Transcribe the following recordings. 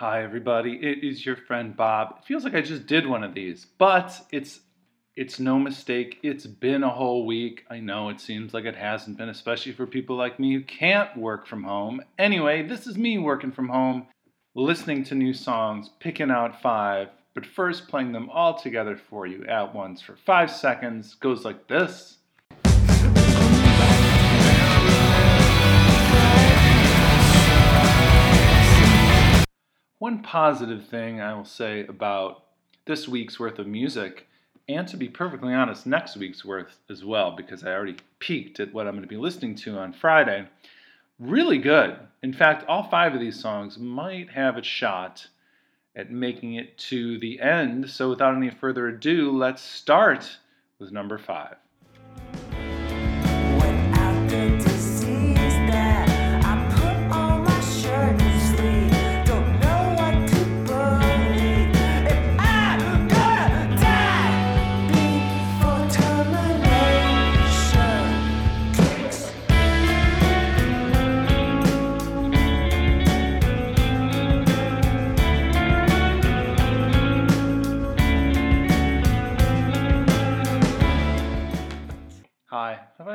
Hi everybody, it is your friend Bob. It feels like I just did one of these, but it's it's no mistake. It's been a whole week. I know it seems like it hasn't been, especially for people like me who can't work from home. Anyway, this is me working from home, listening to new songs, picking out 5, but first playing them all together for you at once for 5 seconds. Goes like this. One positive thing I will say about this week's worth of music, and to be perfectly honest, next week's worth as well, because I already peeked at what I'm going to be listening to on Friday. Really good. In fact, all five of these songs might have a shot at making it to the end. So without any further ado, let's start with number five.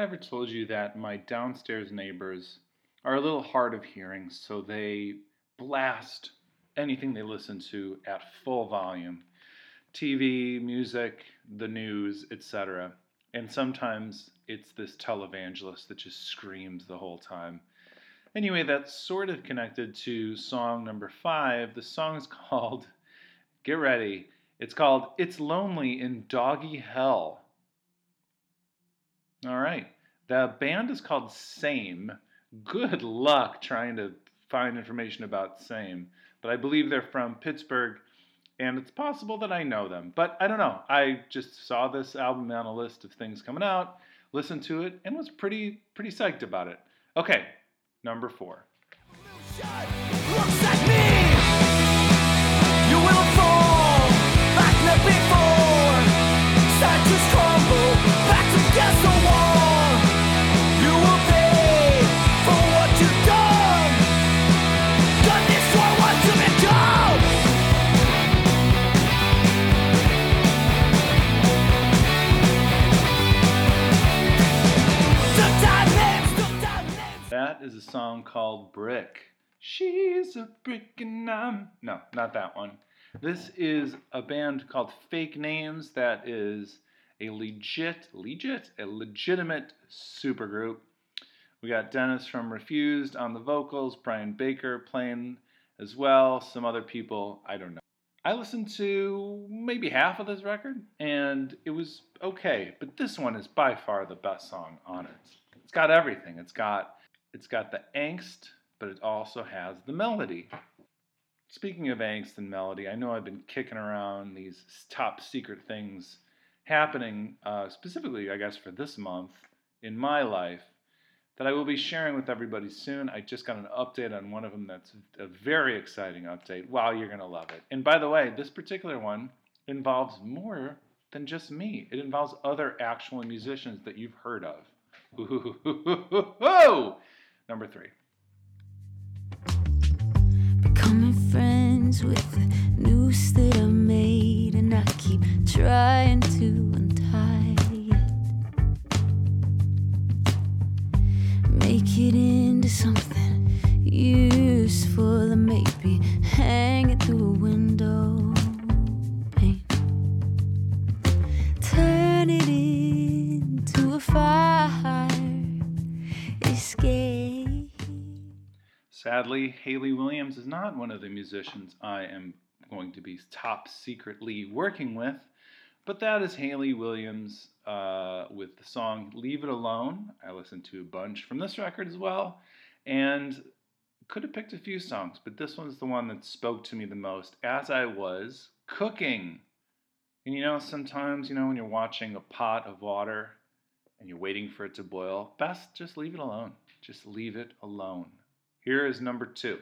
Ever told you that my downstairs neighbors are a little hard of hearing, so they blast anything they listen to at full volume TV, music, the news, etc. And sometimes it's this televangelist that just screams the whole time. Anyway, that's sort of connected to song number five. The song is called, get ready, it's called It's Lonely in Doggy Hell. All right. The band is called Same. Good luck trying to find information about Same. But I believe they're from Pittsburgh, and it's possible that I know them. But I don't know. I just saw this album on a list of things coming out, listened to it, and was pretty pretty psyched about it. Okay, number four. A song called Brick. She's a brick and I'm. No, not that one. This is a band called Fake Names that is a legit, legit, a legitimate supergroup. We got Dennis from Refused on the vocals, Brian Baker playing as well, some other people, I don't know. I listened to maybe half of this record and it was okay, but this one is by far the best song on it. It's got everything. It's got it's got the angst, but it also has the melody. Speaking of angst and melody, I know I've been kicking around these top secret things happening, uh, specifically, I guess, for this month in my life that I will be sharing with everybody soon. I just got an update on one of them that's a very exciting update. Wow, you're going to love it. And by the way, this particular one involves more than just me, it involves other actual musicians that you've heard of. Ooh, Number three. Becoming friends with Sadly, Hayley Williams is not one of the musicians I am going to be top secretly working with, but that is Hayley Williams uh, with the song Leave It Alone. I listened to a bunch from this record as well, and could have picked a few songs, but this one's the one that spoke to me the most as I was cooking. And you know, sometimes, you know, when you're watching a pot of water and you're waiting for it to boil, best just leave it alone. Just leave it alone. Here is number two.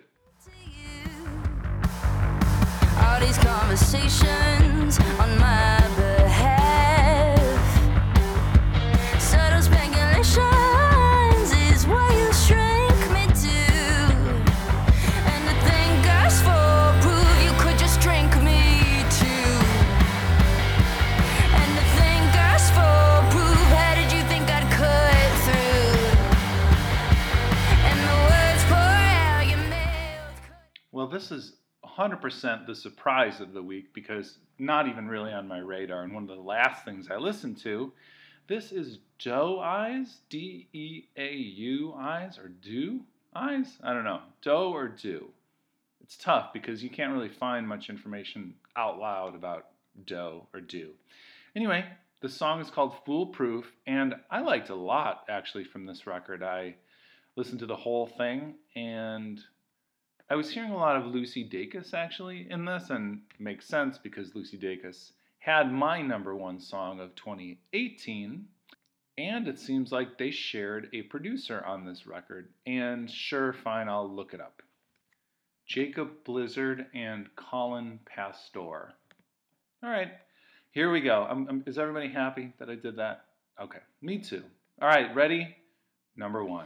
All these conversations on my this is 100% the surprise of the week because not even really on my radar, and one of the last things I listened to. This is Doe Eyes, D E A U Eyes, or Do Eyes? I don't know. Doe or Do? It's tough because you can't really find much information out loud about Doe or Do. Anyway, the song is called Foolproof, and I liked a lot actually from this record. I listened to the whole thing, and I was hearing a lot of Lucy Dacus actually in this, and makes sense because Lucy Dacus had my number one song of 2018, and it seems like they shared a producer on this record. And sure, fine, I'll look it up. Jacob Blizard and Collin Pastore. All right, here we go. I'm, I'm, is everybody happy that I did that? Okay, me too. All right, ready? Number one.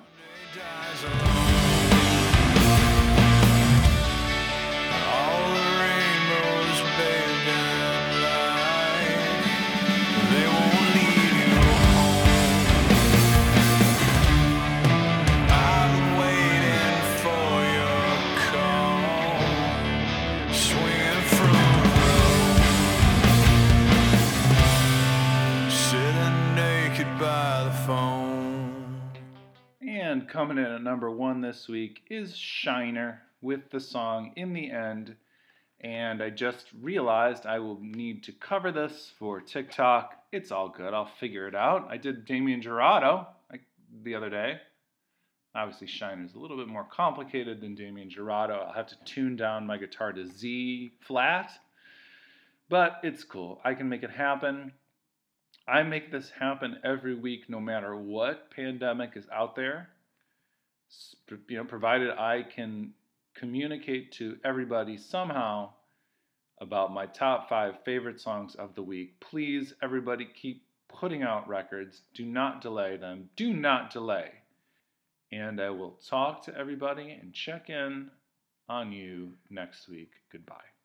And coming in at number one this week is Shiner with the song In the End. And I just realized I will need to cover this for TikTok. It's all good. I'll figure it out. I did Damien like, the other day. Obviously, Shiner is a little bit more complicated than Damien Jurado. I'll have to tune down my guitar to Z flat, but it's cool. I can make it happen. I make this happen every week, no matter what pandemic is out there. You know, provided I can communicate to everybody somehow about my top five favorite songs of the week. Please, everybody, keep putting out records. Do not delay them. Do not delay. And I will talk to everybody and check in on you next week. Goodbye.